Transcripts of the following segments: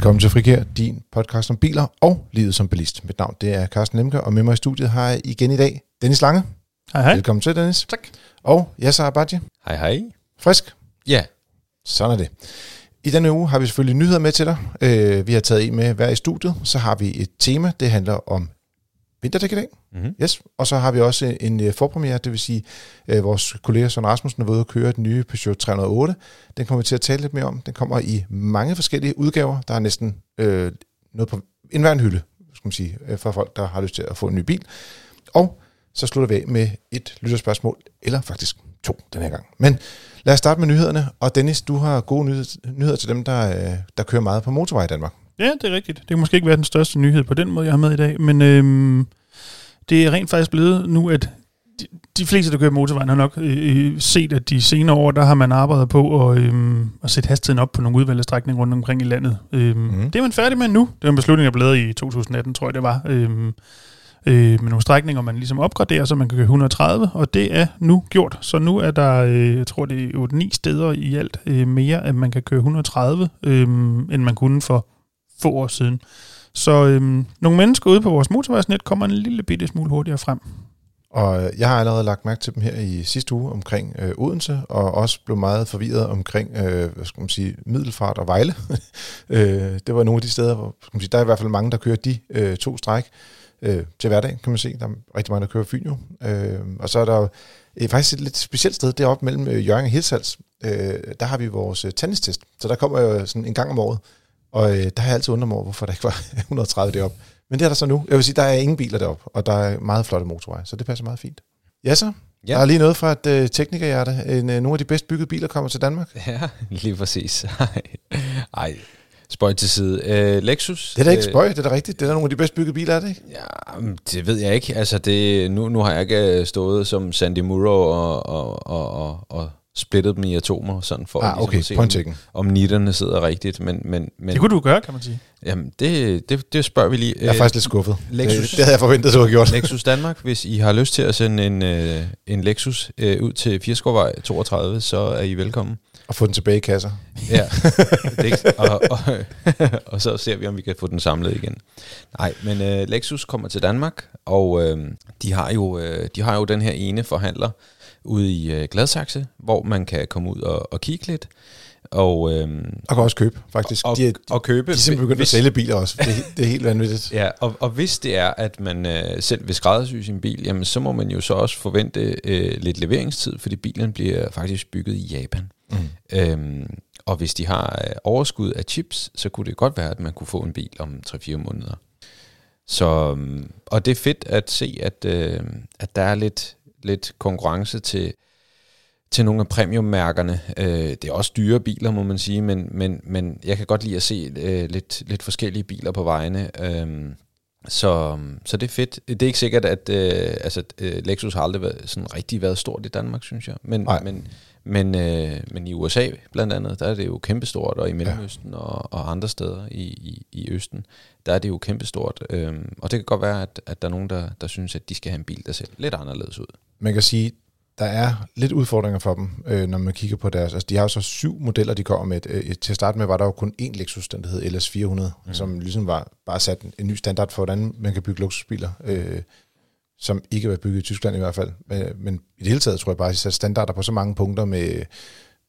Velkommen til Frikær, din podcast om biler og livet som bilist. Mit navn det er Carsten Lemke, og med mig i studiet har jeg igen i dag Dennis Lange. Hej hej. Velkommen til, Dennis. Tak. Og Yasser Abadji. Hej hej. Frisk. Ja, Sådan er det. I denne uge har vi selvfølgelig nyheder med til dig. Øh, vi har taget en med hver i studiet. Så har vi et tema, det handler om vinterdæk i dag. mm-hmm. Yes. Og så har vi også en øh, forpremiere, det vil sige, øh, vores kollega Søren Rasmussen er ude at køre den nye Peugeot 308. Den kommer vi til at tale lidt mere om. Den kommer i mange forskellige udgaver. Der er næsten øh, noget på enhver en hylde, skal man sige, øh, for folk, der har lyst til at få en ny bil. Og så slutter vi af med et lytterspørgsmål, eller faktisk to den her gang. Men lad os starte med nyhederne. Og Dennis, du har gode nyheder, nyheder til dem, der, øh, der kører meget på motorvej i Danmark. Ja, det er rigtigt. Det kan måske ikke være den største nyhed på den måde, jeg har med i dag, men øhm, det er rent faktisk blevet nu, at de, de fleste, der kører motorvejen, har nok øh, set, at de senere år, der har man arbejdet på at, øhm, at sætte hastigheden op på nogle udvalgte strækninger rundt omkring i landet. Mhm. mm. Det er man færdig med nu. Det var en beslutning, jeg blev lavet i 2018, tror jeg det var. Øhm, øh, med nogle strækninger, man ligesom opgraderer, så man kan køre 130, og det er nu gjort. Så nu er der, øh, jeg tror det er 8-9 steder i alt øh, mere, at man kan køre 130, øh, end man kunne for få år siden. Så øhm, nogle mennesker ude på vores motorvejsnet kommer en lille bitte smule hurtigere frem. Og øh, jeg har allerede lagt mærke til dem her i sidste uge omkring øh, Odense, og også blev meget forvirret omkring, øh, hvad skal man sige, Middelfart og Vejle. øh, det var nogle af de steder, hvor skal man sige, der er i hvert fald mange, der kører de øh, to stræk øh, til hverdag, kan man se. Der er rigtig mange, der kører Fyn jo. Øh, og så er der øh, faktisk et lidt specielt sted deroppe mellem øh, Jørgen og Hirtshals. Øh, der har vi vores øh, tennistest, så der kommer jo sådan en gang om året. Og øh, der har jeg altid undret mig over, hvorfor der ikke var 130 deroppe. Men det er der så nu. Jeg vil sige, der er ingen biler deroppe, og der er meget flotte motorveje, så det passer meget fint. Ja så, ja. Der er lige noget fra et øh, teknikerhjerte. En, øh, nogle af de bedst byggede biler kommer til Danmark. Ja, lige præcis. Ej, Ej spøj til side. Øh, Lexus. Det er da ikke øh, spøj, det er da rigtigt. Det er da nogle af de bedst byggede biler, er det ikke? Ja, det ved jeg ikke. Altså, det, nu, nu har jeg ikke øh, stået som Sandy Muro og, og, og, og, og splittet dem i atomer, sådan for Ah, okay, at se, om, om nitterne sidder rigtigt. Men, men, men Det kunne du gøre, kan man sige. jamen, det, det, det spørger vi lige. Jeg er faktisk lidt skuffet. Lexus. Det, det havde jeg forventet, du havde gjort. Lexus Danmark, hvis I har lyst til at sende en, øh, en Lexus øh, ud til Firskovvej 32, så er I velkommen. Og få den tilbage i kasser. Ja, det, og, og, og så ser vi, om vi kan få den samlet igen. Nej, men øh, Lexus kommer til Danmark, og øh, de, har jo, øh, de har jo den her ene forhandler ude i øh, Gladsaxe, hvor man kan komme ud og, og kigge lidt. Og, øh, Og kan også købe, faktisk. og, de, er, og købe. de er simpelthen begyndt at hvis- sælge biler også. Det, er- det er helt vanvittigt. Ja, og, og hvis det er, at man øh, selv vil skræddersy sin bil, jamen så må man jo så også forvente øh, lidt leveringstid, fordi bilen bliver faktisk bygget i Japan. Mm. Øhm, og hvis de har øh, overskud af chips, så kunne det godt være, at man kunne få en bil om 3-4 måneder. Så, øhm, og det er fedt at se, at, øh, at der er lidt, lidt konkurrence til, til nogle af premiummærkerne. Øh, det er også dyre biler, må man sige, men, men, men jeg kan godt lide at se øh, lidt, lidt forskellige biler på vejene. Øh, så, så det er fedt. Det er ikke sikkert, at øh, altså, øh, Lexus har aldrig været, sådan rigtig været stort i Danmark, synes jeg. Men, Nej. men, men, øh, men i USA blandt andet, der er det jo kæmpestort, og i Mellemøsten ja. og, og andre steder i, i, i Østen, der er det jo kæmpestort. Øhm, og det kan godt være, at, at der er nogen, der, der synes, at de skal have en bil, der ser lidt anderledes ud. Man kan sige, der er lidt udfordringer for dem, øh, når man kigger på deres... Altså, de har jo så syv modeller, de kommer med. Øh, til at starte med var der jo kun én Lexus, den der hed LS400, mm. som ligesom var bare sat en, en ny standard for, hvordan man kan bygge luksusbiler, øh, som ikke var bygget i Tyskland i hvert fald. Men, men i det hele taget tror jeg bare, at de satte standarder på så mange punkter med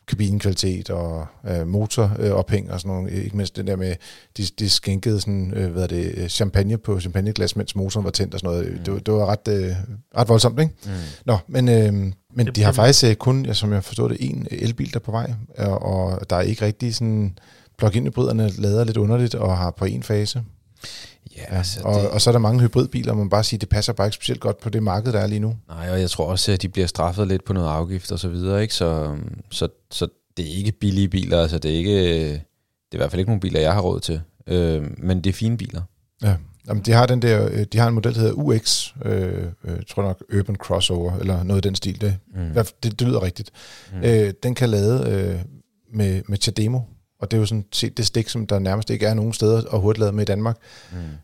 kabinenkvalitet og øh, motorophæng og sådan nogle. Ikke mindst det der med, de, de skænkede sådan, øh, hvad er det, champagne på champagneglas, mens motoren var tændt og sådan noget. Mm. Det, var- det var ret, øh, ret voldsomt, ikke? Mm. Nå, men, øh, men Det- de har faktisk øh, kun, som jeg forstår det, en elbil der er på vej, og, der er ikke rigtig sådan, plug-in hybriderne lader lidt underligt og har på en fase. Ja, altså, og, det, og så er der mange hybridbiler, man bare sige, det passer bare ikke specielt godt på det marked, der er lige nu. nej, og jeg tror også, at de bliver straffet lidt på noget afgift og så videre, ikke? Så, så, så det er ikke billige biler, altså det er ikke, det er i hvert fald ikke nogle biler, jeg har råd til, øh, men det er fine biler. Ja. Jamen, de har den der, øh, de har en model, der hedder UX, øh, øh, tror jeg nok Urban Crossover, eller noget i den stil. Det, Mm. det, det lyder rigtigt. Mm. Øh, den kan lade øh, med, med Chademo, og det er jo sådan set det stik, som der nærmest ikke er nogen steder at hurtigt lade med i Danmark.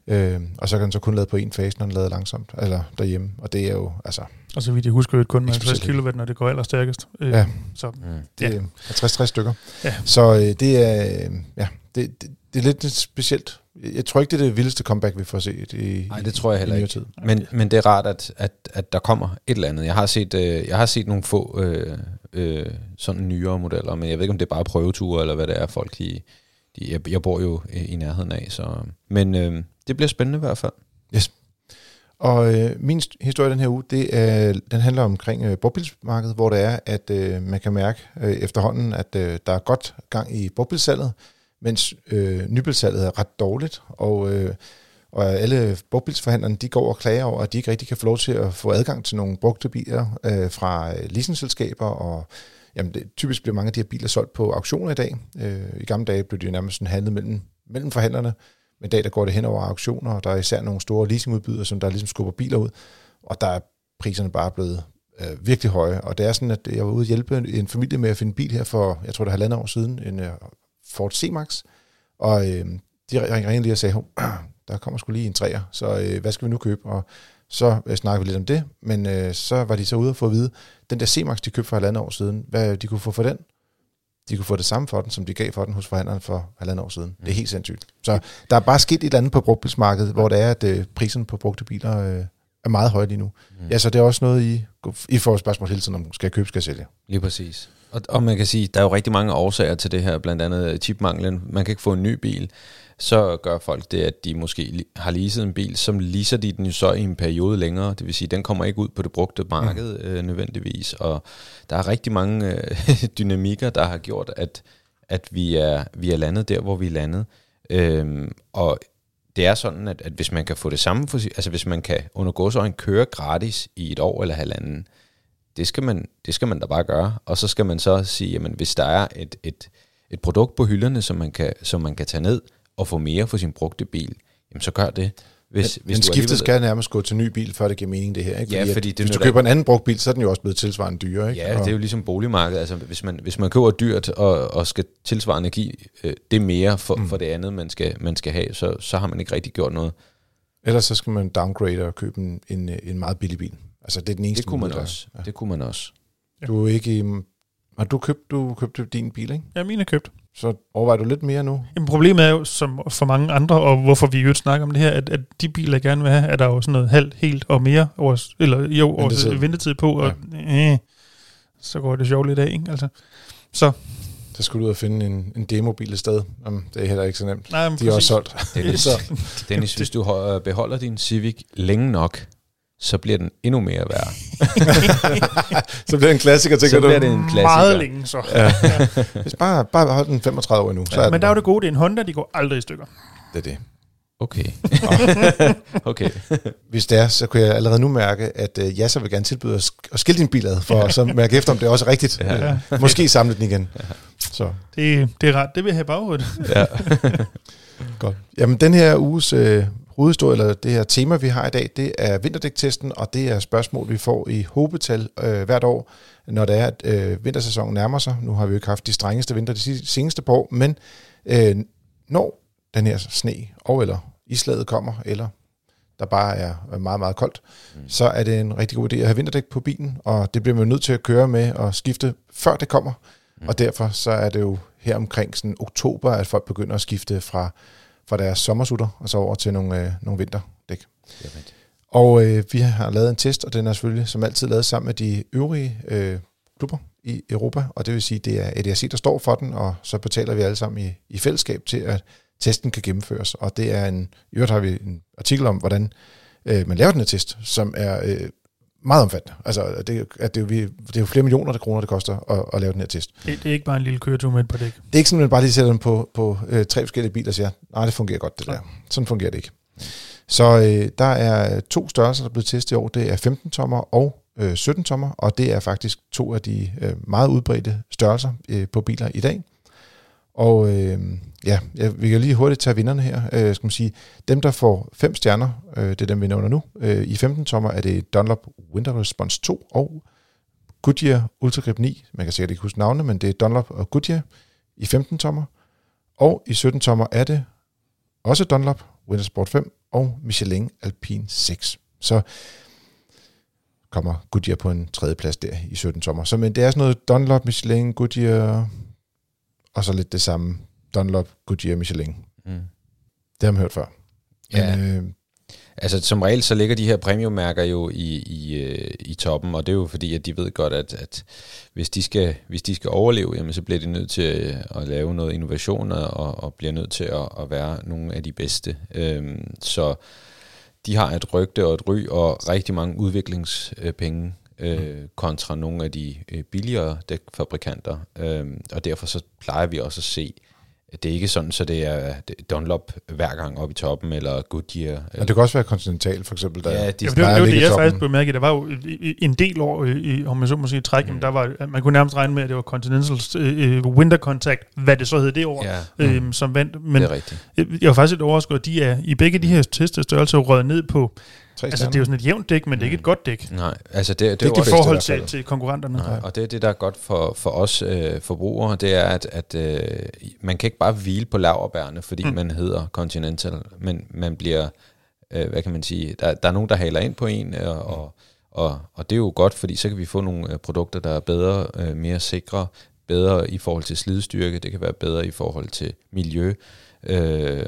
Mm. Øh, og så kan den så kun lade på en fase, når den lader langsomt, eller derhjemme. Og det er jo, altså, Og så vidt jeg husker, kun med Ikke 50 specielt. kW, når det går allerstærkest. Øh, Ja. Så Mm. det Ja. er 50-60 stykker. Ja. Så øh, det er, øh, ja, det, det, det er lidt specielt. Jeg tror ikke, det er det vildeste comeback, vi får set i Nej, det tror jeg heller i ikke. tid. Men, men det er rart, at, at, at der kommer et eller andet. Jeg har set, øh, jeg har set nogle få øh, øh, sådan nyere modeller, men jeg ved ikke, om det er bare prøveture, eller hvad det er, folk de, de jeg, jeg bor jo i, i nærheden af. Så. Men øh, det bliver spændende i hvert fald. Og øh, min st- historie den her uge, det er, den handler omkring øh, brugtbilsmarkedet, hvor det er, at øh, man kan mærke øh, efterhånden, at øh, der er godt gang i brugtbilsalget, mens øh, nybilsalget er ret dårligt, og, øh, og alle brugtbilsforhandlerne, de går og klager over, at de ikke rigtig kan få lov til at få adgang til nogle brugte biler øh, fra øh, leasingselskaber, og jamen, det, typisk bliver mange af de her biler solgt på auktioner i dag. Øh, I gamle dage blev de nærmest sådan handlet mellem, mellem forhandlerne, men i dag der går det hen over auktioner, og der er især nogle store leasingudbydere, som der ligesom skubber biler ud, og der er priserne bare blevet øh, virkelig høje. Og det er sådan, at jeg var ude at hjælpe en familie med at finde en bil her for, jeg tror det er halvandet år siden, en øh, Ford C-Max, og øh, de ringede lige og sagde, "Hov, der kommer skulle lige en træer, så øh, hvad skal vi nu købe? Og så øh, snakkede vi lidt om det, men øh, så var de så ude og få at vide, den der C-Max, de købte for halvandet år siden, hvad de kunne få for den? De kunne få det samme for den, som de gav for den hos forhandleren for halvandet år siden. Det er helt sindssygt. Så der er bare sket et eller andet på brugtbilsmarkedet, hvor det er, at øh, priserne på brugte biler øh, er meget høje lige nu. Mm. Ja, så det er også noget, I, I får spørgsmål hele tiden om, skal jeg købe, skal jeg sælge? Lige præcis. Og, og man kan sige, der er jo rigtig mange årsager til det her, blandt andet chipmanglen. Man kan ikke få en ny bil. Så gør folk det, at de måske har leaset en bil, som leaser de den jo så i en periode længere. Det vil sige, den kommer ikke ud på det brugte marked øh, nødvendigvis. Og der er rigtig mange øh, dynamikker, der har gjort, at, at vi, er, vi er landet der, hvor vi er landet. Øhm, og det er sådan, at, at hvis man kan få det samme, altså hvis man kan under gåsøjne køre gratis i et år eller halvanden, det skal man, det skal man da bare gøre. Og så skal man så sige, jamen hvis der er et, et, et produkt på hylderne, som man, kan, som man kan tage ned og få mere for sin brugte bil, jamen så gør det. Hvis, Men, hvis men du skiftet skal nærmest gå til ny bil, før det giver mening det her. Ikke? Ja, at fordi det hvis du køber en anden brugt bil, så er den jo også blevet tilsvarende dyre. Ikke? Ja, det er jo ligesom boligmarkedet. Altså, hvis, man, hvis man køber dyrt og, og skal tilsvarende give øh, det mere for, mm. for det andet, man skal, man skal have, så, så har man ikke rigtig gjort noget. Ellers så skal man downgrade og købe en, en, en meget billig bil. Altså det er den eneste Det kunne man mulighed, også. Det kunne man også. Du er ikke i, har du købt, du købte din bil, ikke? Ja, min er købt. Så overvejer du lidt mere nu? Jamen, problemet er jo, som for mange andre, og hvorfor vi jo snakker om det her, at, at de biler, jeg gerne vil have, er der jo sådan noget halvt, helt og mere års, eller jo, års Ventetid. på, og øh, så går det sjovt lidt af, ikke? Altså, så, Så skal du ud og finde en, en demobil et sted. Jamen, det er heller ikke så nemt. nej, men De er også præcis. solgt. Dennis, Så- Dennis hvis du ho- beholder din Civic længe nok, så bliver den endnu mere værd. så bliver det en klassiker, tænker Så bliver du. det en klassiker. Meget længe, så. Ja. Hvis bare, bare hold den 35 år endnu, så er Men den der er jo det gode, det er en Honda, de går aldrig i stykker. det. er det. Okay. okay. Hvis det er, så kunne jeg allerede nu mærke, at uh, Jasser vil gerne tilbyde at, sk- at skille din bil ad, for at så mærke efter, om det er også rigtigt. Ja. Ja. Måske samle den igen. Så, Det, det er ret. Det vil jeg have baghovedet. Ja. godt. Jamen, den her uges øh, hovedhistorie, eller det her tema, vi har i dag, det er vinterdæktesten, og det er spørgsmål, vi får i hobetal øh, hvert år, når det er, at øh, vintersæsonen nærmer sig. Nu har vi jo ikke haft de strengeste vinter de seneste par år, men øh, når den her sne og eller islaget kommer, eller der bare er meget, meget koldt, mm. så er det en rigtig god idé at have vinterdæk på bilen, og det bliver man nødt til at køre med og skifte, før det kommer. Mm. Og derfor så er det jo her omkring sådan oktober, at folk begynder at skifte fra, fra deres sommersutter og så over til nogle, øh, nogle vinterdæk. Jamen, Og øh, vi har lavet en test, og den er selvfølgelig som altid lavet sammen med de øvrige øh, klubber i Europa, og det vil sige, det er EDRC, der står for den, og så betaler vi alle sammen i, i fællesskab til, at testen kan gennemføres. Og det er en, i øvrigt har vi en artikel om, hvordan øh, man laver den her test, som er øh, meget omfattende. Altså, det, at det, er jo, vi, det er jo flere millioner af kroner, det koster at, at lave den her test. Det, det er ikke bare en lille køretur med et par dæk. Det er ikke sådan, at man bare lige sætter den på, på øh, tre forskellige biler og siger, nej, det fungerer godt, det der. Sådan fungerer det ikke. Så øh, der er to størrelser, der er blevet testet i år. Det er 15 tommer og øh, 17 tommer, og det er faktisk to af de øh, meget udbredte størrelser øh, på biler i dag. Og øh, ja, jeg, vi kan lige hurtigt tage vinderne her. Øh, skal man sige, dem, der får fem stjerner, øh, det er dem, vi nævner nu. Øh, I 15 tommer er det Dunlop Winter Response 2 og Goodyear Ultra Grip 9. Man kan sikkert ikke huske navnene, men det er Dunlop og Goodyear i 15 tommer. Og i 17 tommer er det også Dunlop Wintersport 5 og Michelin Alpine 6. Så kommer Goodyear på en tredje plads der i 17 tommer. Så men det er sådan noget Dunlop, Michelin, Goodyear og så lidt det samme Dunlop, Goodyear, Michelin. Mm. Det har man hørt før. Ja. Men, øh, Altså som regel så ligger de her premiummærker jo i, i, øh, i toppen, og det er jo fordi, at de ved godt, at, at hvis, de skal, hvis de skal overleve, jamen, så bliver de nødt til at, at lave noget innovation, og, og bliver nødt til at, at være nogle af de bedste. Øhm, så de har et rygte og et ry og rigtig mange udviklingspenge øh, kontra nogle af de øh, billigere dækfabrikanter. Øhm, og derfor så plejer vi også at se, at det er ikke sådan, så det er Dunlop hver gang op i toppen, eller Goodyear. og det kan også være Continental, for eksempel. Der, Ja, de Ja, det, plejer det, var det, jeg faktisk blev mærke. Der var jo en del år, i, om man så må sige, træk, mm. der var, man kunne nærmest regne med, at det var Continentals øh, Winter Contact, hvad det så hed det år, Ja, øhm, som vandt. Men det er rigtigt. jeg, jeg var faktisk lidt overrasket, at de er i begge de her testestørrelser røget ned på, Tre altså det er jo sådan et jævnt dæk, men det er ikke et godt dæk. Nej, altså det, det, Det er er i forhold til, til konkurrenterne. nej, og det er det, der er godt for, for os øh, forbrugere, det er, at, at øh, man kan ikke bare hvile på laverbærene, fordi Mm. mm. man hedder Continental, men man bliver, øh, hvad kan man sige, der, der er nogen, der haler ind på en, øh, og, og, og det er jo godt, fordi så kan vi få nogle øh, produkter, der er bedre, øh, mere sikre, bedre i forhold til slidstyrke, det kan være bedre i forhold til miljø, øh,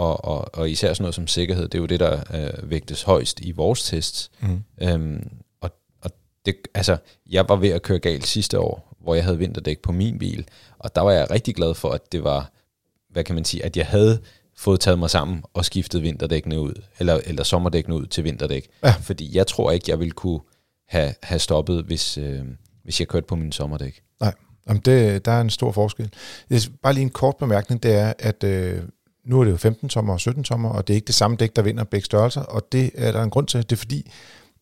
og, og, og især sådan noget som sikkerhed, det er jo det, der øh, vægtes højst i vores tests. Mm. Øhm, og, og det, altså, jeg var ved at køre galt sidste år, hvor jeg havde vinterdæk på min bil, og der var jeg rigtig glad for, at det var, hvad kan man sige, at jeg havde fået taget mig sammen og skiftet vinterdækkene ud, eller, eller sommerdækkene ud til vinterdæk. Ja. Fordi jeg tror ikke, jeg ville kunne have, have stoppet, hvis, øh, hvis jeg kørte på min sommerdæk. Jamen det, der er en stor forskel. Det er bare lige en kort bemærkning, det er, at øh, nu er det jo 15 tommer og 17 tommer, og det er ikke det samme dæk, der vinder begge størrelser, og det er der en grund til. Det er fordi,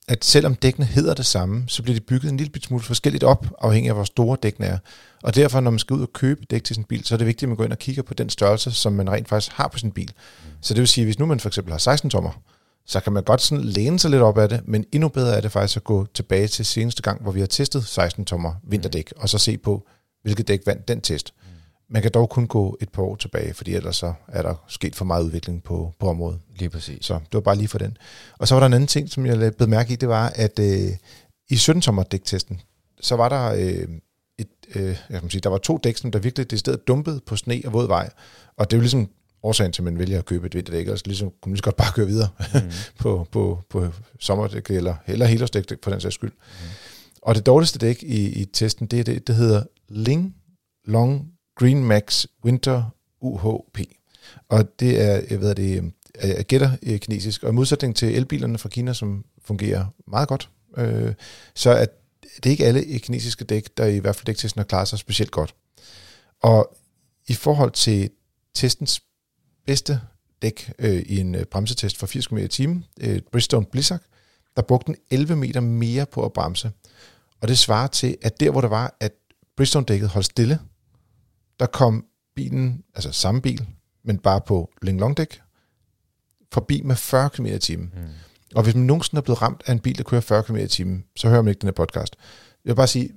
at selvom dækkene hedder det samme, så bliver de bygget en lille bit smule forskelligt op, afhængig af hvor store dækkene er. Og derfor, når man skal ud og købe dæk til sin bil, så er det vigtigt, at man går ind og kigger på den størrelse, som man rent faktisk har på sin bil. Så det vil sige, hvis nu man for eksempel har 16 tommer, så kan man godt sådan læne sig lidt op af det, men endnu bedre er det faktisk at gå tilbage til seneste gang, hvor vi har testet 16 tommer vinterdæk, og så se på, hvilket dæk vandt den test. Man kan dog kun gå et par år tilbage, fordi ellers så er der sket for meget udvikling på, på området. Lige præcis. Så det var bare lige for den. Og så var der en anden ting, som jeg blev mærke i, det var, at øh, i 17-tommer dæktesten, så var der øh, et, øh, jeg kan sige, der var to dæk, som der virkelig det stedet dumpede på sne og våd vej. Og det er jo ligesom årsagen til, at man vælger at købe et vinterdæk, ellers ligesom, kunne man lige så godt bare køre videre mm. på, på, på sommerdæk, eller, eller helårsdæk for den sags skyld. Mm. Og det dårligste dæk i, i testen, det er det, det hedder Ling Long Green Max Winter UHP. Og det er, jeg ved det, er- jeg gætter øh, kinesisk, og i modsætning til elbilerne fra Kina, som fungerer meget godt, øh, så er det er ikke alle kinesiske dæk, der i hvert fald dæktesten har klaret sig specielt godt. Og i forhold til testens bedste dæk øh, i en øh, bremsetest for 80 km i timen, øh, Bridgestone Blizzard, der brugte den 11 meter mere på at bremse. Og det svarer til, at der hvor der var, at Bridgestone-dækket holdt stille, der kom bilen, altså samme bil, men bare på Ling Long dæk, forbi med 40 km i timen. Mm. Og hvis man nogensinde er blevet ramt af en bil, der kører 40 km i timen, så hører man ikke den her podcast. Jeg vil bare sige,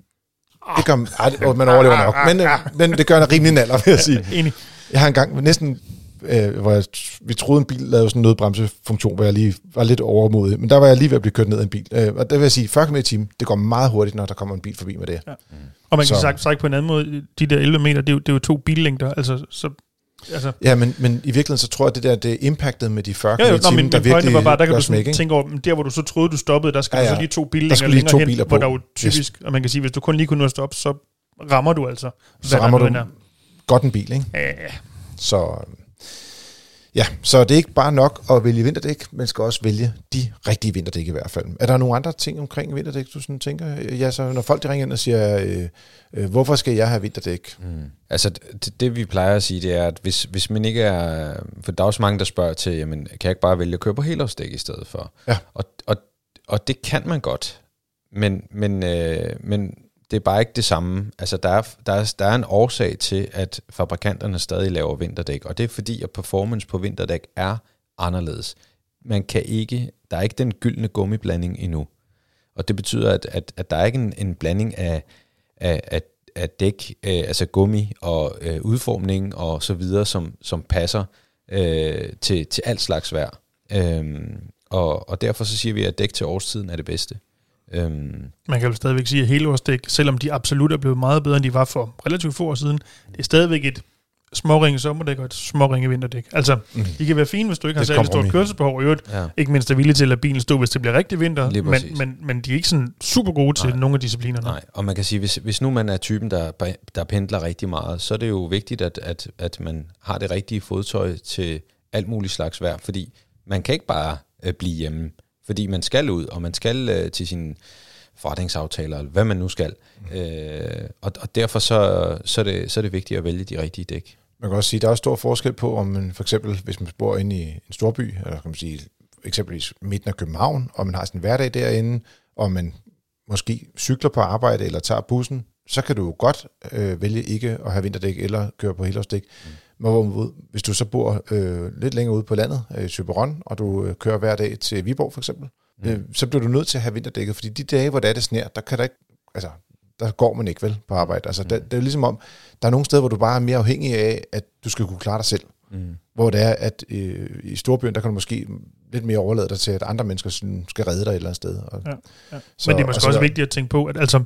det gør man, ej, man overlever nok, men, øh, men det gør en rimelig naller, vil jeg sige. Enig. Jeg har engang næsten, øh, hvor jeg, vi troede en bil lavede sådan en nødbremsefunktion, hvor jeg lige var lidt overmodig, men der var jeg lige ved at blive kørt ned af en bil. Øh, og der vil jeg sige, 40 km i timen, det går meget hurtigt, når der kommer en bil forbi med det. Og man kan Så- sagt, sagt på en anden måde, de der 11 meter, det er jo, det er jo to billængder. Altså, så, altså, Ja, men, men i virkeligheden, så tror jeg, det der, det er impactet med de 40 km ja, jo, timen, men, der virkelig var bare, der kan du smæk, tænke over, men der hvor du så troede, du stoppede, der skal Ja, ja, ja. ja. du så lige to billængder skulle lige længere to hen, biler hvor på. der jo typisk, og man kan sige, hvis du kun lige kunne nå at stoppe, så rammer du altså. Så rammer du er. godt en bil, ikke? Ja, Så, ja, så det er ikke bare nok at vælge vinterdæk, man skal også vælge de rigtige vinterdæk i hvert fald. Er der nogle andre ting omkring vinterdæk, du sådan tænker? Ja, så når folk ringer ind og siger, øh, øh, hvorfor skal jeg have vinterdæk? Mm. Altså det, det vi plejer at sige, det er, at hvis, hvis man ikke er... For der er også mange, der spørger til, jamen kan jeg ikke bare vælge at køre på helårsdæk i stedet for? Ja. Og, og, og det kan man godt, men, men, øh, men det er bare ikke det samme. Altså der er, der, er, der er en årsag til, at fabrikanterne stadig laver vinterdæk, og det er fordi, at performance på vinterdæk er anderledes. Man kan ikke, der er ikke den gyldne gummiblanding endnu. Og det betyder, at, at, at der er ikke en, en blanding af, af, af, af dæk, øh, altså gummi og øh, udformning og så videre, som, som passer øh, til, til alt slags vejr. Øhm, og, og derfor så siger vi, at dæk til årstiden er det bedste. Øhm, man kan jo stadigvæk sige, at helårsdæk, selvom de absolut er blevet meget bedre, end de var for relativt få år siden, det er stadigvæk et småringe sommerdæk og et småringe vinterdæk. Altså, Mm. de kan være fine, hvis du ikke har særlig stort kørselsbehov. I øvrigt, Ja. ikke mindst er villig til at lade bilen stå, hvis det bliver rigtig vinter. Men, men, men de er ikke sådan super gode til Nej. nogle af disciplinerne. Nej, og man kan sige, hvis, hvis nu man er typen, der, der pendler rigtig meget, så er det jo vigtigt, at, at, at man har det rigtige fodtøj til alt muligt slags vejr, fordi man kan ikke bare øh, blive hjemme, fordi man skal ud, og man skal øh, til sine forretningsaftaler, eller hvad man nu skal. Mm. Øh, og, og derfor så, så, er det, så er det vigtigt at vælge de rigtige dæk. Man kan også sige, at der er stor forskel på, om man for eksempel, hvis man bor inde i en storby, eller kan man sige eksempelvis midten af København, og man har sin hverdag derinde, og man måske cykler på arbejde eller tager bussen, så kan du jo godt øh, vælge ikke at have vinterdæk eller køre på helårsdæk. Mm. Men hvorimod, hvis du så bor øh, lidt længere ude på landet, øh, i Søberon, og du øh, kører hver dag til Viborg for eksempel, mm. øh, så bliver du nødt til at have vinterdækket, fordi de dage, hvor det er det sner, der kan der ikke, altså, der går man ikke vel på arbejde. Altså, mm. det, det er ligesom om, der er nogle steder, hvor du bare er mere afhængig af, at du skal kunne klare dig selv. Mm. Hvor det er, at øh, i storbyen, der kan du måske lidt mere overlade dig til, at andre mennesker sådan skal redde dig et eller andet sted. Og, Ja, ja. Så- men det er og måske så- også vigtigt at tænke på, at altså,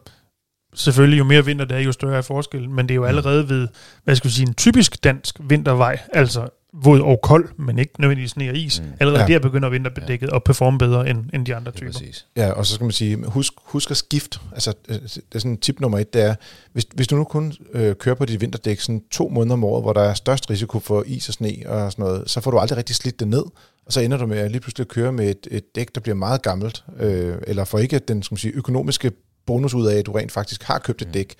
selvfølgelig jo mere vinter det er, jo større er forskellen, men det er jo allerede ved, hvad skal vi sige, en typisk dansk vintervej, altså våd og kold, men ikke nødvendigvis sne og is. Mm. Mm. Allerede Ja. ja. der begynder vinterdækket at performe bedre end, end de andre er typer. præcis. Ja, og så skal man sige, husk, husk at skifte. Altså, øh, det er sådan tip nummer et, det er, hvis, hvis du nu kun øh, kører på dit vinterdæk sådan to måneder om året, hvor der er størst risiko for is og sne og sådan noget, så får du aldrig rigtig slidt det ned, og så ender du med at lige pludselig køre med et, et dæk, der bliver meget gammelt, øh, eller får ikke den skal man sige, økonomiske bonus ud af, at du rent faktisk har købt et dæk.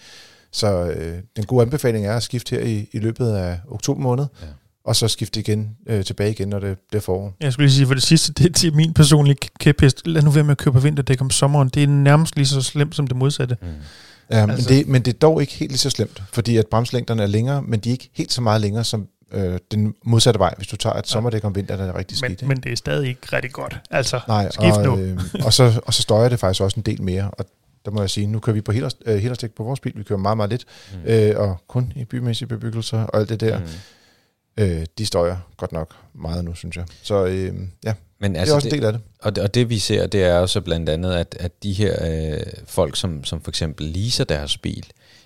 Så øh, den gode anbefaling er at skifte her i, i løbet af oktober måned, Ja. og så skifte igen øh, tilbage igen, når det bliver forår. Jeg skulle lige sige, for det sidste, det er til min personlige kæphest. Lad nu være med at købe på vinterdæk om sommeren. Det er nærmest lige så slemt som det modsatte. Mm. Ja, men, Altså- det, men det er dog ikke helt lige så slemt, fordi at bremslængderne er længere, men de er ikke helt så meget længere som øh, den modsatte vej, hvis du tager et sommerdæk om vinteren, der er rigtig skidt. Men, ikke? men det er stadig ikke rigtig godt. Altså, Nej, skift og, nu. øh, og, så, og så støjer det faktisk også en del mere, og der må jeg sige, nu kører vi på helårs, øh, helårsdæk på vores bil, vi kører meget, meget lidt, Mm. øh, og kun i bymæssige bebyggelser og alt det der, Mm. øh, de støjer godt nok meget nu, synes jeg. Så øh, ja, Men det er altså, også en del af det. Og det, og det vi ser, det er jo så blandt andet, at, at de her øh, folk, som, som for eksempel leaser deres bil,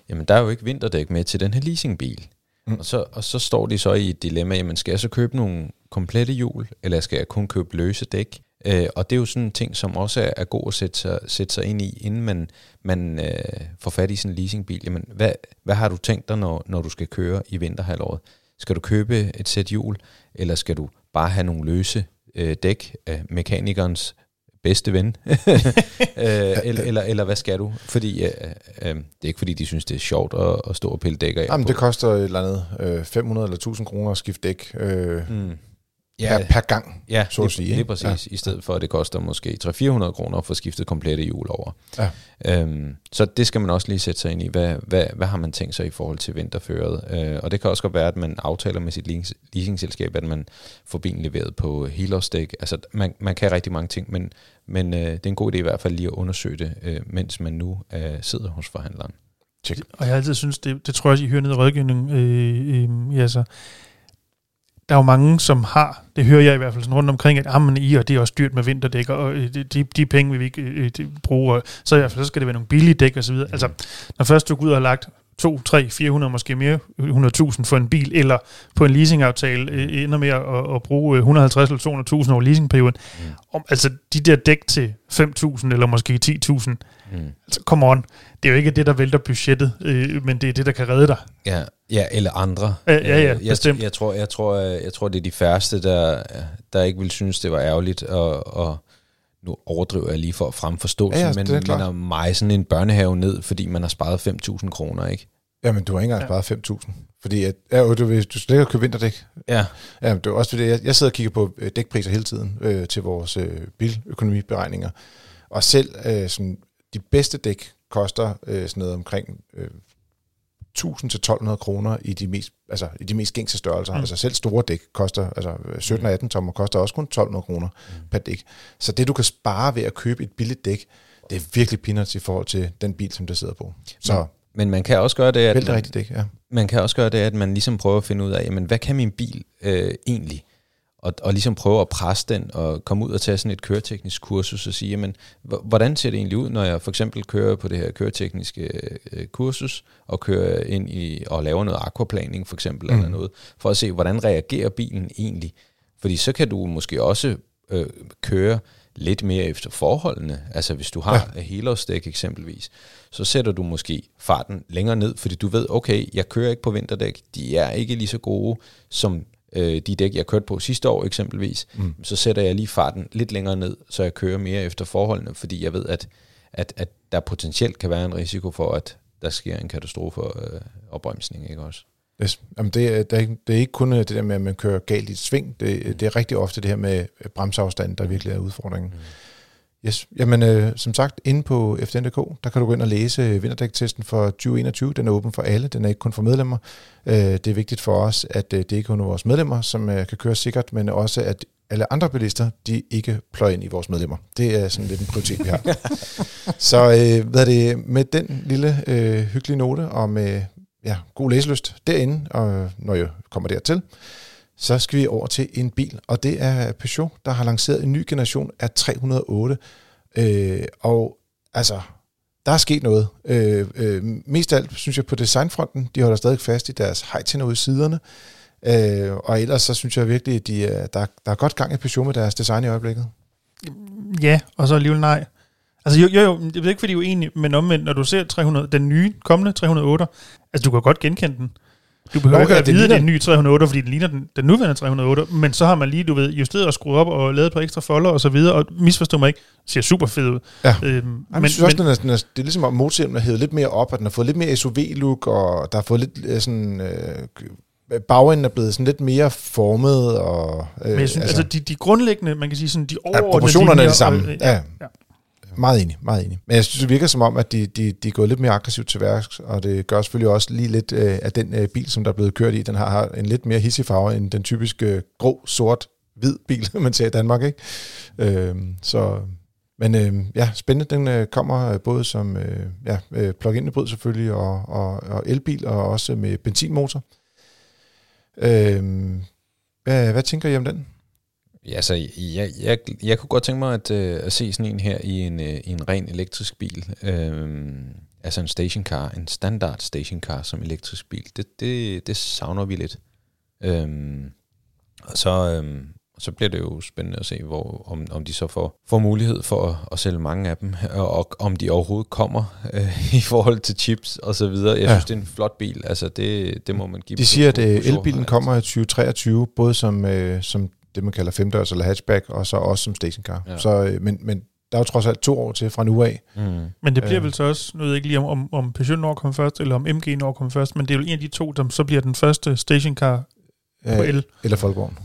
jamen der er jo ikke vinterdæk med til den her leasingbil. Mm. Og, så, og så står de så i et dilemma, jamen skal jeg så købe nogle komplette hjul, eller skal jeg kun købe løse dæk? Øh, og det er jo sådan en ting, som også er, er god at sætte sig, sætte sig ind i, inden man, man øh, får fat i sådan en leasingbil. Jamen, hvad, hvad har du tænkt dig, når, når du skal køre i vinterhalvåret? Skal du købe et sæt hjul, eller skal du bare have nogle løse øh, dæk af mekanikernes bedste ven? øh, eller, eller, eller hvad skal du? Fordi øh, øh, det er ikke fordi, de synes, det er sjovt at, at stå og pille dæk af. Jamen, på. det koster et eller andet øh, 500 eller 1000 kroner at skifte dæk øh, mm. Ja. per, per gang. Ja, så at lige, sige, lige ikke? præcis. Ja. I stedet for, at det koster måske 300-400 kroner at få skiftet komplette hjul over. Ja. Øhm, så det skal man også lige sætte sig ind i. Hvad, hvad, hvad har man tænkt sig i forhold til vinterføret? Øh, og det kan også godt være, at man aftaler med sit leasing- leasingselskab, at man får bilen leveret på helårsdæk. Altså, man, man kan rigtig mange ting, men, men øh, det er en god idé i hvert fald lige at undersøge det, øh, mens man nu øh, sidder hos forhandleren. Check. Og jeg har altid synes, det, det tror jeg også, I hører ned i rådgivning. Øh, øh, ja, så. Der er jo mange, som har, det hører jeg i hvert fald sådan rundt omkring, at ah, men I, og det er også dyrt med vinterdæk, og øh, de, de, penge vil vi ikke øh, de bruge, og så i hvert fald så skal det være nogle billige dæk og så videre. Altså, når først du går ud og har lagt 2, 3, 400, måske mere, 100.000 for en bil, eller på en leasingaftale øh, ender med at, at bruge øh, 150 eller 200.000 over leasingperioden. Mm. Om, altså, de der dæk til 5.000 eller måske 10.000, Mm. altså, come on. Det er jo ikke det, der vælter budgettet, øh, men det er det, der kan redde dig. Ja, ja, eller andre. Ja, ja, ja, Øh, jeg, bestemt. Jeg tror, jeg, tror, øh, jeg tror, det er de færreste, der, der ikke vil synes, det var ærgerligt, og, og nu overdriver jeg lige for at fremforståelsen, Ja, ja, men, det er men at mig sådan en børnehave ned, fordi man har sparet 5.000 kroner, ikke? Jamen, du har ikke engang sparet 5.000. Fordi at, ja, du, vil- du skal ikke købe vinterdæk. Ja. Ja, men det er også fordi, jeg, jeg sidder og kigger på øh, dækpriser hele tiden øh, til vores øh, biløkonomiberegninger. Og selv øh, sådan, de bedste dæk koster øh, sådan noget omkring øh, 1000 til 1200 kroner i de mest, altså, i de mest gængse størrelser. Mm. Mm. Altså selv store dæk koster, altså øh, 17 og 18 tommer koster også kun 1200 kroner mm. per dæk. Så det du kan spare ved at købe et billigt dæk, det er virkelig peanuts i forhold til den bil, som der sidder på. Så Men man kan også gøre det, at man, rigtigt dæk, ja. man kan også gøre det, at man ligesom prøver at finde ud af, jamen, hvad kan min bil øh, egentlig? Og, og ligesom prøve at presse den og komme ud og tage sådan et køreteknisk kursus og sige, jamen, hvordan ser det egentlig ud, når jeg for eksempel kører på det her køretekniske øh, kursus og kører ind i og laver noget aquaplaning for eksempel mm. eller noget, for at se, hvordan reagerer bilen egentlig. Fordi så kan du måske også øh, køre lidt mere efter forholdene. Altså hvis du har ja. helårsdæk eksempelvis, så sætter du måske farten længere ned, fordi du ved, okay, jeg kører ikke på vinterdæk, de er ikke lige så gode som øh, de dæk, jeg kørte på sidste år eksempelvis, mm. så sætter jeg lige farten lidt længere ned, så jeg kører mere efter forholdene, fordi jeg ved, at, at, at der potentielt kan være en risiko for, at der sker en katastrofe øh, opbremsning, ikke også? Yes. Jamen det, er, det, er ikke, det er ikke kun det der med, at man kører galt i et sving. Det, mm. det er rigtig ofte det her med bremseafstand, der virkelig er udfordringen. Mm. Yes. Jamen, øh, som sagt, inde på FDN.dk, der kan du gå ind og læse vinterdæktesten for 2021. Den er åben for alle, den er ikke kun for medlemmer. Øh, det er vigtigt for os, at øh, det ikke kun er vores medlemmer, som øh, kan køre sikkert, men også at alle andre bilister, de ikke pløjer ind i vores medlemmer. Det er sådan lidt en prioritet, vi har. Så øh, hvad er det, med den lille øh, hyggelige note og med ja, god læseløst derinde, og når jeg kommer dertil, så skal vi over til en bil, og det er Peugeot, der har lanceret en ny generation af 308. Øh, og altså, der er sket noget. Øh, øh, mest alt, synes jeg, på designfronten, de holder stadig fast i deres high ude i siderne. Øh, og ellers så synes jeg virkelig, at de, øh, der, der er godt gang i Peugeot med deres design i øjeblikket. Ja, og så alligevel nej. Altså jo, jo, jo, det er ikke fordi, du er enig, men omvendt, når du ser 300, den nye, kommende 308, altså du kan godt genkende den. Du behøver ikke at vide, at det er en ny 308, fordi den ligner den, den nuværende 308, men så har man lige, du ved, justeret og skruet op og lavet et par ekstra folder og så videre, og misforstå mig ikke, ser super fed ud. Ja. Øhm, Ej, men, jeg synes også, men, den er, den er, det er ligesom om motorhjelmen er hævet lidt mere op, og den har fået lidt mere SUV-look, og der har fået lidt øh, sådan... Øh, bagenden er blevet sådan lidt mere formet. Og, øh, men jeg synes, altså, altså de, de grundlæggende, man kan sige sådan, de overordnede ja, proportionerne er de samme. Og, ja. ja. Meget enig, meget enig. Men jeg synes, det virker som om, at de, de, de er gået lidt mere aggressivt til værks, og det gør selvfølgelig også lige lidt øh, af den øh, bil, som der er blevet kørt i. Den har, har en lidt mere hissig farve end den typiske øh, grå, sort, hvid bil, man ser i Danmark. Ikke? Øh, så, men øh, ja, spændende. Den øh, kommer øh, både som øh, ja, øh, plug-in hybrid selvfølgelig, og, og, og elbil, og også med benzinmotor. Øh, hvad, hvad tænker I om den? Ja, altså, jeg, jeg, jeg kunne godt tænke mig at, øh, at se sådan en her i en, øh, i en ren elektrisk bil. Øhm, altså en stationcar, en standard stationcar som elektrisk bil. Det, det, det savner vi lidt. Øhm, og så, øhm, så bliver det jo spændende at se, hvor, om, om de så får, får mulighed for at, at sælge mange af dem, og, og om de overhovedet kommer øh, i forhold til chips og så videre. Jeg ja. synes, det er en flot bil. Altså, det, det må man give De siger, at øh, elbilen kommer i 2023, både som, øh, som det, man kalder femdørs eller hatchback, og så også som stationcar. Ja. Så, øh, men, men der er jo trods alt to år til fra nu af. Mm. Men det bliver øh. vel så også, nu ved jeg ikke lige om, om, om Peugeot når kommer først, eller om MG når kommer først, men det er jo en af de to, som så bliver den første stationcar på øh, el. Eller Folkevogn.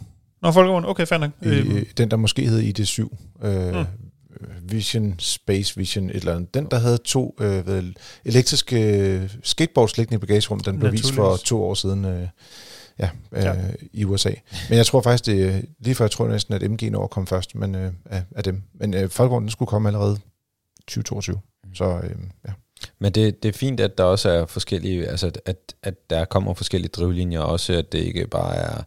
Nå, Folkevogn, okay. I, øhm. Den, der måske hed ID7. Øh, mm. Vision, Space Vision, et eller andet. Den, der havde to øh, elektriske skateboards liggende i bagagerummet, den blev vist for to år siden. Øh, ja, øh, ja. i USA. Men jeg tror faktisk, det lige før jeg tror næsten, at MG når kom først men, øh, af, af dem. Men øh, Folkevognen skulle komme allerede 2022. Mm. Så øh, ja. Men det, det er fint, at der også er forskellige, altså at, at der kommer forskellige drivlinjer, også at det ikke bare er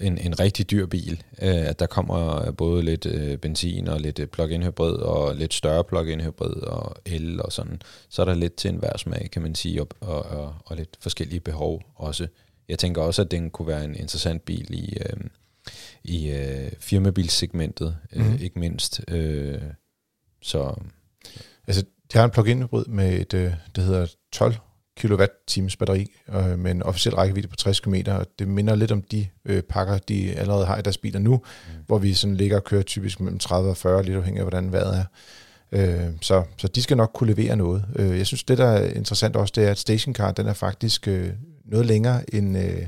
en, en rigtig dyr bil. Øh, at der kommer både lidt øh, benzin og lidt plug-in hybrid og lidt større plug-in hybrid og el og sådan. Så er der lidt til enhver smag, kan man sige, og, og, og, og lidt forskellige behov også jeg tænker også, at den kunne være en interessant bil i, øh, i øh, firmabilsegmentet, øh, mm. ikke mindst. Øh, så Altså, de har en plug-in hybrid med et, øh, det hedder 12 kWh batteri øh, med en officiel rækkevidde på 60 km, og det minder lidt om de øh, pakker, de allerede har i deres biler nu, mm. hvor vi sådan ligger og kører typisk mellem 30 og 40, lidt afhængig af, hvordan vejret er. Øh, så, så de skal nok kunne levere noget. Øh, jeg synes, det der er interessant også, det er, at stationcar, den er faktisk øh, noget længere end, øh,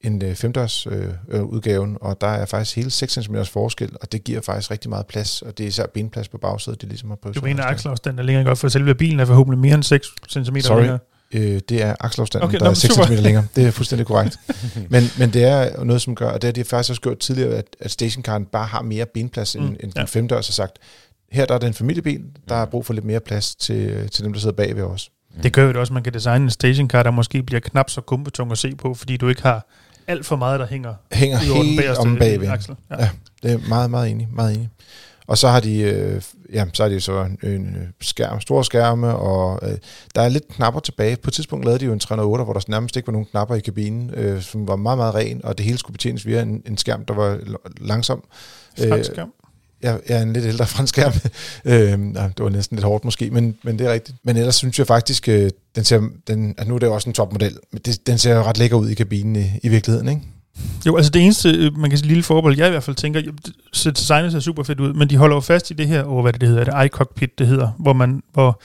end øh, femdørs øh, øh, udgaven, og der er faktisk hele 6 cm forskel, og det giver faktisk rigtig meget plads, og det er især benplads på bagsædet, det ligesom har prøvet. Du mener akselafstanden er længere godt, for selve bilen er forhåbentlig mere end 6 cm Sorry. længere? Øh, det er akselafstanden, okay, der er 6 cm længere. Det er fuldstændig korrekt. men, men det er noget, som gør, og det har de faktisk også gjort tidligere, at, at stationcaren bare har mere benplads end, mm, end ja. den femdørs har sagt. Her der er det en familiebil, der er brug for lidt mere plads til, til dem, der sidder bagved os. Det gør jo også, at man kan designe en stationcar, der måske bliver knap så kumpetung at se på, fordi du ikke har alt for meget, der hænger, hænger over den bagerste om bagved. aksel. Ja. Ja. Det er meget, meget enig. Meget enig. Og så har de, øh, ja, så har de så en, øh, skærm, store skærme, og øh, der er lidt knapper tilbage. På et tidspunkt lavede de jo en 308, hvor der nærmest ikke var nogen knapper i kabinen, øh, som var meget, meget ren, og det hele skulle betjenes via en, en skærm, der var langsom. Fransk skærm. Jeg, jeg er en lidt ældre fransk skærm. øh, ja, det var næsten lidt hårdt måske, men, men det er rigtigt. Men ellers synes jeg faktisk, øh, den ser, den, altså nu er det jo også en topmodel, men det, den ser ret lækker ud i kabinen i, i virkeligheden, ikke? Jo, altså det eneste, øh, man kan sige, lille forbehold, jeg i hvert fald tænker, så designet ser super fedt ud, men de holder jo fast i det her, over hvad det hedder, er det iCockpit, det hedder, hvor man, hvor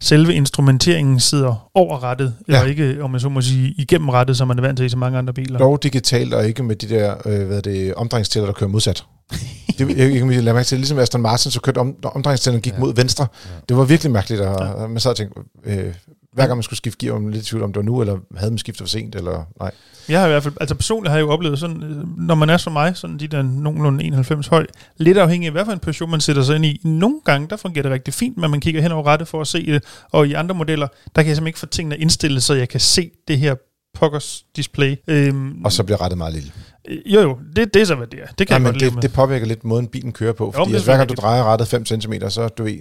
selve instrumenteringen sidder over rattet, ja. Eller ikke, om man så må sige, igennem rattet, som man er vant til i så mange andre biler. Dog digitalt, og ikke med de der øh, hvad er det, omdrejningstæller, der kører modsat. Det, jeg, jeg, jeg lader mærke til, ligesom Aston Martin, så kørte om, omdrejningstælleren gik Ja. mod venstre. Ja. Det var virkelig mærkeligt, og ja. man sad og tænkte, øh, hver gang man skulle skifte gear, man lidt i tvivl om det var nu, eller havde man skiftet for sent, eller nej. Jeg har i hvert fald, altså personligt har jeg jo oplevet sådan, øh, når man er som mig, sådan de der nogenlunde 91 høj, lidt afhængig af, hvad for en Peugeot man sætter sig ind i. Nogle gange, der fungerer det rigtig fint, men man kigger hen over rettet for at se det, og i andre modeller, der kan jeg simpelthen ikke få tingene indstillet, så jeg kan se det her pokkers display. Øhm, Og så bliver rettet meget lille. jo jo, det, det er så, hvad det er. Det kan Nej, jeg godt det, det påvirker lidt måden, bilen kører på. Fordi er altså, hver gang du drejer rettet 5 cm, så du ved,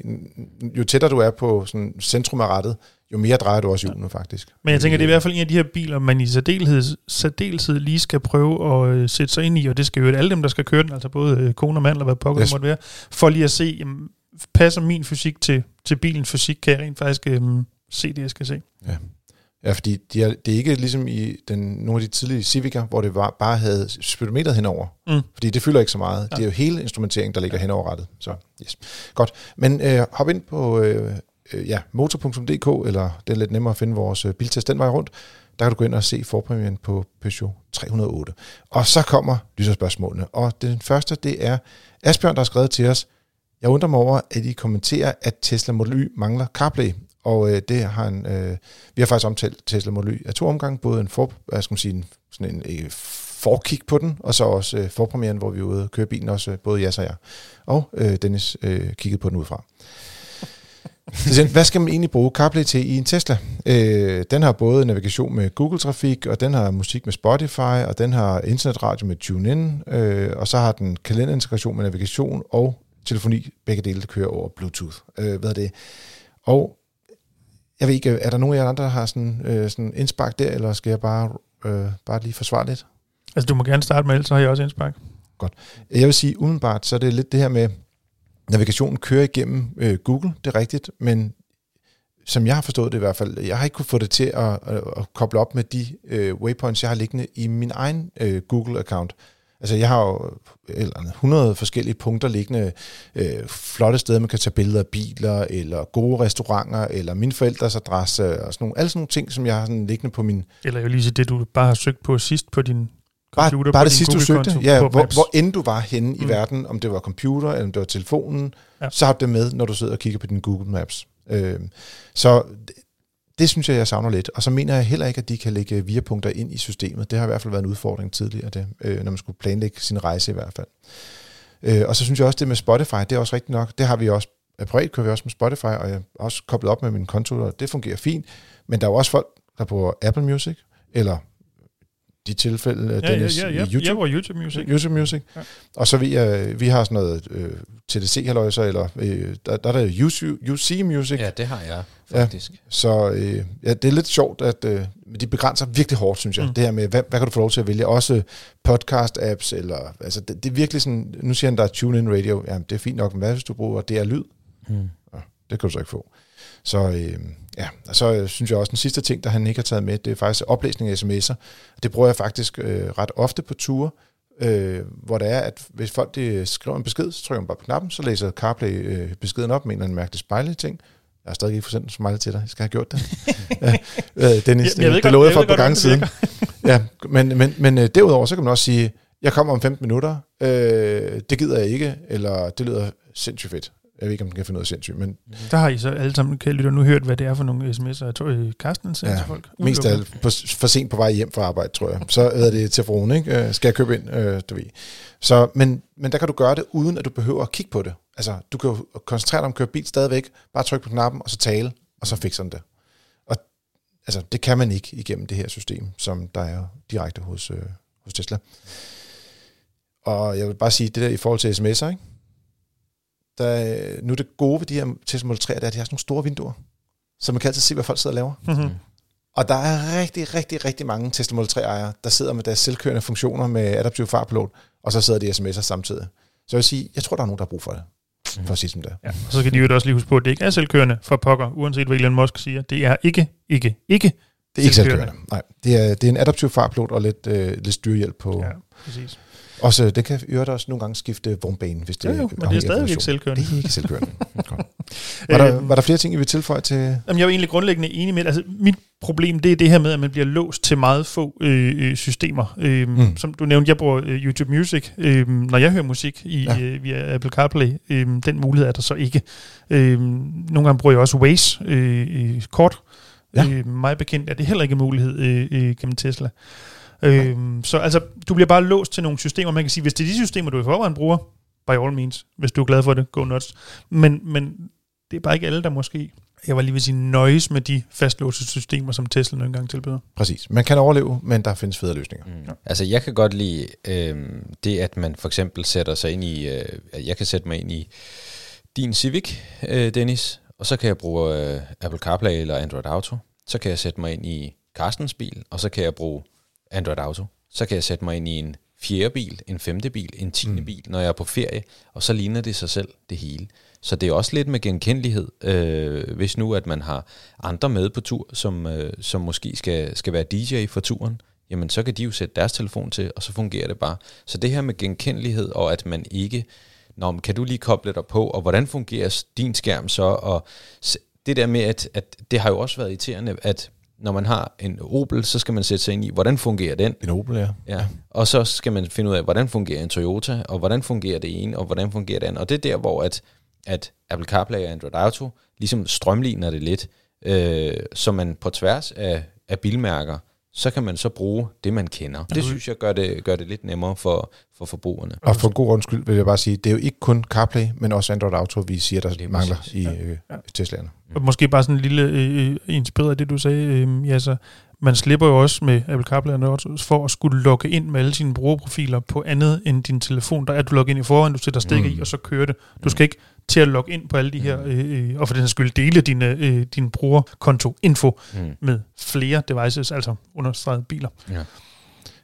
jo tættere du er på sådan, centrum af rettet, jo mere drejer du også hjulene, faktisk. Men jeg tænker, det er i hvert fald en af de her biler, man i særdeleshed, særdeleshed lige skal prøve at øh, sætte sig ind i, og det skal jo alle dem, der skal køre den, altså både øh, kone og mand, eller hvad pokker. Yes. det måtte være, for lige at se, jamen, passer min fysik til, til bilens fysik, kan jeg rent faktisk øh, se det, jeg skal se. Ja, fordi de er, det er ikke ligesom i den, nogle af de tidlige Civic'er, hvor det var, bare havde speedometeret henover. Mm. Fordi det fylder ikke så meget. Ja. Ja. Det er jo hele instrumenteringen, der ligger ja. henover rettet. Så, yes. Godt. Men øh, hop ind på øh, øh, ja, motor.dk, eller det er lidt nemmere at finde vores øh, biltest den vej rundt. Der kan du gå ind og se forpræmien på Peugeot 308. Og så kommer lytterspørgsmålene. Og den første, det er Asbjørn, der har skrevet til os, jeg undrer mig over, at I kommenterer, at Tesla Model Y mangler CarPlay. Og øh, det har en, øh, vi har faktisk omtalt Tesla Model Y af to omgange, både en, for, hvad skal sige, en, sådan en øh, forkig på den, og så også øh, forpremieren, hvor vi er ude og køre bilen, også øh, både Jas og jeg. Og øh, Dennis øh, kiggede på den udefra. Så hvad skal man egentlig bruge CarPlay til i en Tesla? Øh, den har både navigation med Google-trafik, og den har musik med Spotify, og den har internetradio med TuneIn, øh, og så har den kalenderintegration med navigation og telefoni. Begge dele kører over Bluetooth. Øh, hvad er det? Og jeg ved ikke, er der nogen af jer andre, der har sådan, øh, sådan indspark der, eller skal jeg bare, øh, bare lige forsvare lidt? Altså, du må gerne starte med, så har jeg også indspark. Jeg vil sige, umiddelbart, så er det lidt det her med, navigationen kører igennem øh, Google, det er rigtigt, men som jeg har forstået det i hvert fald, jeg har ikke kunne få det til at, at, at koble op med de øh, waypoints, jeg har liggende i min egen øh, Google-account. Altså jeg har jo eller andet, 100 forskellige punkter liggende, øh, flotte steder, man kan tage billeder af biler, eller gode restauranter, eller min forældres adresse, og sådan nogle, alle sådan nogle ting, som jeg har sådan liggende på min, Eller jo lige det, du bare har søgt på sidst på din computer. Bare, bare det din sidste, du søgte, ja, hvor, Maps. hvor end du var henne i Mm. verden, om det var computer, eller om det var telefonen, ja. så har du det med, når du sidder og kigger på din Google Maps. Øh, så det, synes jeg, jeg savner lidt. Og så mener jeg heller ikke, at de kan lægge øh, virepunkter ind i systemet. Det har i hvert fald været en udfordring tidligere, det, øh, når man skulle planlægge sin rejse i hvert fald. Øh, og så synes jeg også, det med Spotify, det er også rigtigt nok. Det har vi også, øh, privat kører vi også med Spotify, og jeg er også koblet op med min konto, og det fungerer fint. Men der er jo også folk, der bruger Apple Music, eller de tilfælde, ja, ja, Dennis, ja, i ja, YouTube. Bruger YouTube Music. YouTube Music. Ja. Ja. Og så vi, øh, vi har sådan noget øh, TDC halløjser eller øh, der, der er der UC, UC Music. Ja, det har jeg faktisk. Ja. Så øh, ja, det er lidt sjovt, at øh, de begrænser virkelig hårdt, synes jeg. Mm. Det her med, hvad, hvad kan du få lov til at vælge? Også podcast-apps, eller, altså det, det er virkelig sådan, nu siger han, der er tune-in radio. Jamen, det er fint nok, men hvad hvis du bruger det er lyd? Mm. Det kan du så ikke få. Så øh, ja, og så øh, synes jeg også, den sidste ting, der han ikke har taget med, det er faktisk oplæsning af sms'er. Det bruger jeg faktisk øh, ret ofte på ture, øh, hvor det er, at hvis folk de skriver en besked, så trykker man bare på knappen, så læser CarPlay øh, beskeden op med en eller anden mærkelig spejle ting. Jeg har stadig ikke fået sendt en smiley til dig. Jeg skal have gjort det. øh, Dennis, men jeg ved det, det lovede jeg jeg for et par gange siden. ja, men, men, men øh, derudover, så kan man også sige, jeg kommer om 15 minutter, øh, det gider jeg ikke, eller det lyder sindssygt fedt. Jeg ved ikke, om den kan finde noget sindssygt, men Der har I så alle sammen, kan lytte nu hørt, hvad det er for nogle sms'er, jeg tror, øh, Carsten sender Ja, til folk. Mest af alt på, for sent på vej hjem fra arbejde, tror jeg. Så er det til fruen, ikke? Øh, skal jeg købe ind, øh, du ved. Så, men, men der kan du gøre det, uden at du behøver at kigge på det. Altså, du kan jo koncentrere dig om at køre bil stadigvæk, bare trykke på knappen, og så tale, og så fikser den det. Og altså, det kan man ikke igennem det her system, som der er direkte hos, øh, hos Tesla. Og jeg vil bare sige, det der i forhold til sms'er, ikke? Der, nu er det gode ved de her Tesla Model 3, det er, at de har sådan nogle store vinduer, så man kan altid se, hvad folk sidder og laver. Mm-hmm. Og der er rigtig, rigtig, rigtig mange Tesla Model 3-ejere, der sidder med deres selvkørende funktioner med adaptiv farpilot, og så sidder de sms'er samtidig. Så jeg vil sige, jeg tror, der er nogen, der har brug for det. Mm. For at sige som det. Ja. Og så skal de jo også lige huske på, at det ikke er selvkørende for pokker, uanset hvad Elon Musk siger. Det er ikke, ikke, ikke Det er ikke selvkørende. Nej, det er, det er en adaptiv farpilot og lidt, øh, lidt styrhjælp på. Ja, præcis. Også, det kan øvrigt også nogle gange skifte vognbanen, hvis det Jo, jo, men det er stadigvæk ikke selvkørende. Det er ikke selvkørende. Godt. var, der, var der flere ting, I vil tilføje til? Jamen, jeg er egentlig grundlæggende enig med, altså mit problem, det er det her med, at man bliver låst til meget få øh, øh, systemer. Øh, mm. Som du nævnte, jeg bruger øh, YouTube Music, øh, når jeg hører musik i, ja. øh, via Apple CarPlay. Øh, den mulighed er der så ikke. Øh, nogle gange bruger jeg også Waze øh, kort. Ja. Øh, mig bekendt er det heller ikke en mulighed øh, øh, gennem Tesla. Øh, så altså, du bliver bare låst til nogle systemer. Man kan sige, hvis det er de systemer, du i forvejen bruger, by all means, hvis du er glad for det, go nuts. Men, men det er bare ikke alle, der måske, jeg var lige ved sige, nøjes med de fastlåste systemer, som Tesla nogle gange tilbyder. Præcis. Man kan overleve, men der findes federe løsninger. Mm. Ja. Altså, jeg kan godt lide øh, det, at man for eksempel sætter sig ind i, øh, jeg kan sætte mig ind i din Civic, øh, Dennis, og så kan jeg bruge øh, Apple CarPlay eller Android Auto. Så kan jeg sætte mig ind i Carstens bil, og så kan jeg bruge Android Auto. Så kan jeg sætte mig ind i en fjerde bil, en femte bil, en tiende mm. bil, når jeg er på ferie, og så ligner det sig selv det hele. Så det er også lidt med genkendelighed, øh, hvis nu at man har andre med på tur, som, øh, som måske skal, skal være DJ for turen, jamen så kan de jo sætte deres telefon til, og så fungerer det bare. Så det her med genkendelighed, og at man ikke, Nå, kan du lige koble dig på, og hvordan fungerer din skærm så, og det der med, at, at det har jo også været irriterende, at når man har en Opel, så skal man sætte sig ind i, hvordan fungerer den? En Opel, ja. ja. Og så skal man finde ud af, hvordan fungerer en Toyota, og hvordan fungerer det ene, og hvordan fungerer det andet. Og det er der, hvor at, at Apple CarPlay og Android Auto ligesom strømligner det lidt, øh, så man på tværs af, af bilmærker, så kan man så bruge det, man kender. Det synes jeg gør det, gør det lidt nemmere for, for forbrugerne. Og for god undskyld vil jeg bare sige, det er jo ikke kun CarPlay, men også Android Auto, vi siger, der det mangler præcis. i øh, ja. Teslaerne. Mm. Måske bare sådan en lille øh, inspireret af det, du sagde, øh, ja, så man slipper jo også med Apple CarPlay for at skulle logge ind med alle sine brugerprofiler på andet end din telefon. Der er du logget ind i forvejen, du sætter stik mm. i, og så kører det. Du skal ikke til at logge ind på alle de her, mm. øh, og for den skyld dele din, øh, din brugerkonto-info mm. med flere devices, altså understreget biler. Ja. Jeg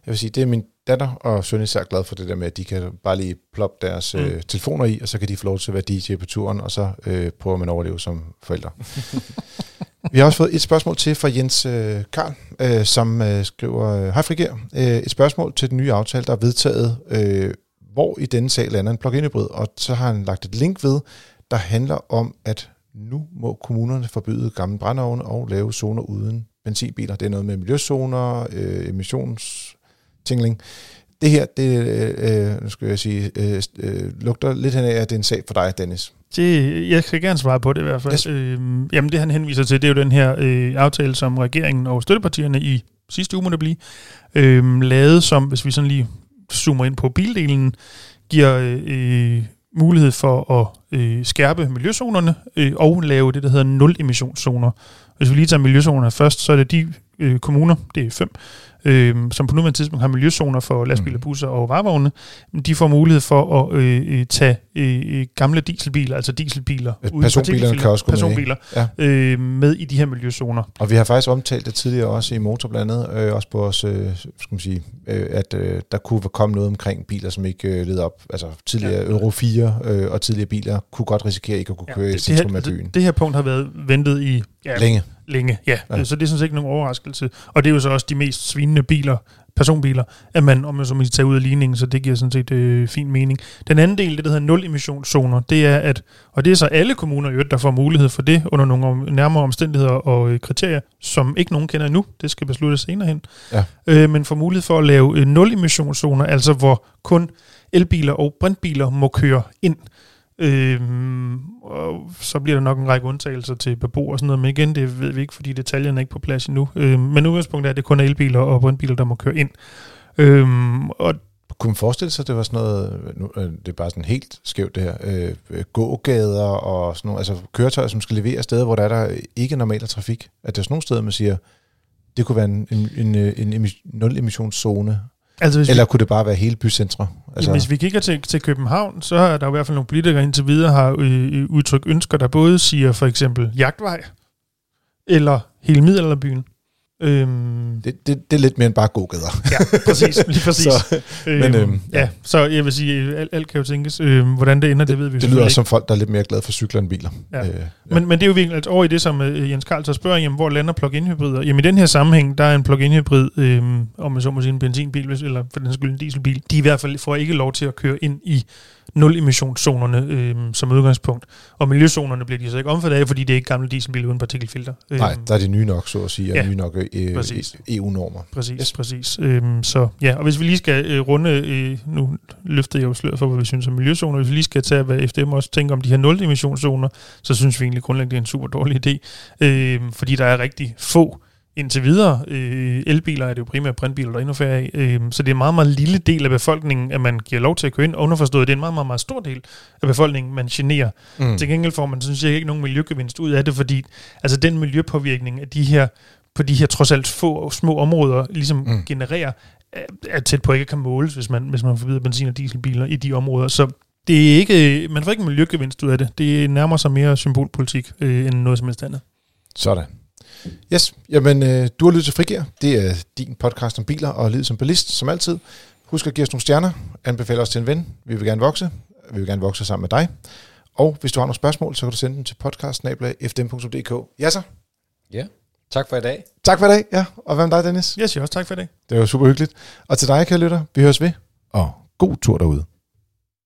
vil sige, det er min datter og søn især glad for det der med, at de kan bare lige ploppe deres mm. øh, telefoner i, og så kan de få lov til at være DJ på turen, og så øh, prøver man at overleve som forældre. Vi har også fået et spørgsmål til fra Jens øh, Karl, øh, som øh, skriver, øh, Hej Frigær, øh, et spørgsmål til den nye aftale, der er vedtaget, øh, hvor i denne sag lander en plug-in hybrid, og så har han lagt et link ved, der handler om, at nu må kommunerne forbyde gamle brændeovne og lave zoner uden benzinbiler. Det er noget med miljøzoner, øh, emissionstingling. Det her, det øh, nu skal jeg sige, øh, øh, lugter lidt hen af, at det er en sag for dig, Dennis. Det, jeg kan gerne svare på det i hvert fald. Yes. Øh, jamen det han henviser til, det er jo den her øh, aftale, som regeringen og støttepartierne i sidste uge må det blive, øh, lavet som, hvis vi sådan lige zoomer ind på bildelen, giver øh, mulighed for at øh, skærpe miljøzonerne øh, og lave det, der hedder nul-emissionszoner. Hvis vi lige tager miljøzonerne først, så er det de øh, kommuner, det er fem, øh, som på nuværende tidspunkt har miljøzoner for lastbiler, mm. busser og varevogne, de får mulighed for at øh, øh tage øh, gamle dieselbiler, altså dieselbiler, personbiler kan også personbiler med. Ja. Øh, med i de her miljøzoner. Og vi har faktisk omtalt det tidligere også i Motor blandt andet, øh, også på os, øh, skal man sige, øh, at øh, der kunne komme noget omkring biler, som ikke øh, leder op, altså tidligere ja. Euro 4 øh, og tidligere biler kunne godt risikere ikke at kunne ja, køre det, i centrum af byen. Det, det her punkt har været ventet i ja, længe længe. Ja, ja. så det er sådan set ikke nogen overraskelse. Og det er jo så også de mest svinende biler, personbiler, at man, om man så må tage ud af ligningen, så det giver sådan set øh, fin mening. Den anden del, det der hedder nul emissionszoner, det er at, og det er så alle kommuner i øvrigt, der får mulighed for det under nogle nærmere omstændigheder og øh, kriterier, som ikke nogen kender nu, det skal besluttes senere hen, ja. øh, men får mulighed for at lave øh, nul emissionszoner, altså hvor kun elbiler og brintbiler må køre ind. Øhm, og så bliver der nok en række undtagelser til beboere og sådan noget, men igen, det ved vi ikke, fordi detaljerne er ikke på plads endnu. Øhm, men udgangspunktet er, at det kun er elbiler og brintbiler, der må køre ind. Øhm, og kunne man forestille sig, at det var sådan noget, nu, øh, det er bare sådan helt skævt det her, øh, gågader og sådan noget, altså køretøjer, som skal levere steder, hvor der er der ikke normal trafik. At der er sådan nogle steder, man siger, det kunne være en, en, en, en nul emissionszone, Altså, hvis Eller kunne det bare være hele bycentre? Altså, Jamen, hvis vi kigger til, til København, så er der i hvert fald nogle politikere indtil videre har øh, udtrykt ønsker, der både siger for eksempel jagtvej, eller hele middelalderbyen. Øhm, det, det, det er lidt mere end bare gågader. ja, præcis. Lige præcis. så, øhm, men, øhm, ja. ja, så jeg vil sige, alt, alt kan jo tænkes. Øhm, hvordan det ender, det, det ved vi Det lyder også som folk, der er lidt mere glade for cykler end biler. Ja. Øh, ja. Men, men det er jo virkelig altså, over i det, som uh, Jens Karl så spørger, jamen, hvor lander plug-in hybrider? Jamen i den her sammenhæng, der er en plug-in hybrid, øhm, om man så må sige en benzinbil, eller for den skyld en dieselbil, de i hvert fald får ikke lov til at køre ind i nul-emissionszonerne øh, som udgangspunkt. Og miljøzonerne bliver de så ikke omfattet af, fordi det er ikke gamle dieselbiler uden partikelfilter. Nej, der er de nye nok, så at sige, og ja, nye nok øh, EU-normer. Præcis, yes. præcis. Øhm, så ja, og hvis vi lige skal øh, runde, øh, nu løftede jeg jo sløret for, hvad vi synes om miljøzoner, hvis vi lige skal tage, hvad FDM også tænker om de her nul-emissionszoner, så synes vi egentlig grundlæggende, det er en super dårlig idé, øh, fordi der er rigtig få indtil videre. Øh, elbiler er det jo primært brintbiler, der er endnu færre af. Øh, så det er en meget, meget lille del af befolkningen, at man giver lov til at køre ind. Og underforstået, det er en meget, meget, meget stor del af befolkningen, man generer. Mm. Til gengæld får man, synes jeg, ikke nogen miljøgevinst ud af det, fordi altså den miljøpåvirkning af de her, på de her trods alt få små områder, ligesom mm. genererer, er tæt på ikke kan måles, hvis man, hvis man forbyder benzin- og dieselbiler i de områder. Så det er ikke, man får ikke en miljøgevinst ud af det. Det nærmer sig mere symbolpolitik øh, end noget som helst andet. Sådan. Yes, jamen øh, du har lyttet til Frigir. Det er din podcast om biler og livet som ballist, som altid. Husk at give os nogle stjerner. Anbefale os til en ven. Vi vil gerne vokse. Vi vil gerne vokse sammen med dig. Og hvis du har nogle spørgsmål, så kan du sende dem til podcast.fdm.dk. Ja så. Ja, tak for i dag. Tak for i dag, ja. Og hvad med dig, Dennis? Jeg siger også tak for i dag. Det var super hyggeligt. Og til dig, kære lytter, vi høres ved. Og god tur derude.